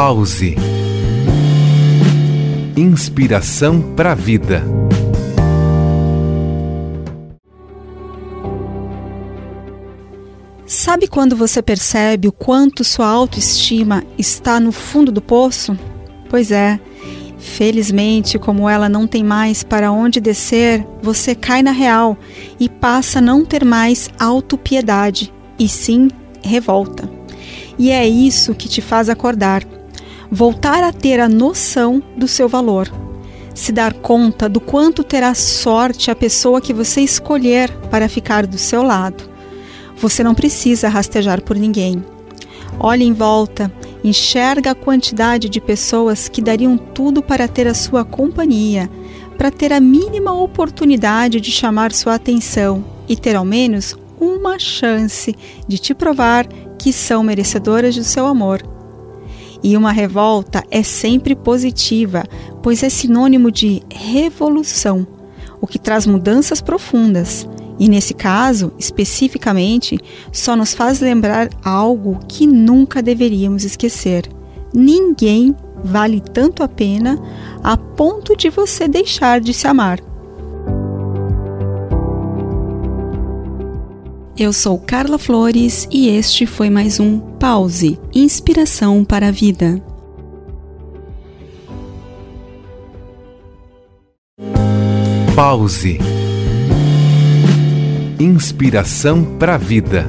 Pause. Inspiração para a vida. Sabe quando você percebe o quanto sua autoestima está no fundo do poço? Pois é. Felizmente, como ela não tem mais para onde descer, você cai na real e passa a não ter mais autopiedade, e sim revolta. E é isso que te faz acordar, voltar a ter a noção do seu valor, se dar conta do quanto terá sorte a pessoa que você escolher para ficar do seu lado. Você não precisa rastejar por ninguém. Olhe em volta, enxerga a quantidade de pessoas que dariam tudo para ter a sua companhia, para ter a mínima oportunidade de chamar sua atenção e ter ao menos uma chance de te provar que são merecedoras do seu amor. E uma revolta é sempre positiva, pois é sinônimo de revolução, o que traz mudanças profundas. E nesse caso, especificamente, só nos faz lembrar algo que nunca deveríamos esquecer. Ninguém vale tanto a pena a ponto de você deixar de se amar. Eu sou Carla Flores e este foi mais um Pause Inspiração para a Vida. Pause Inspiração para a Vida.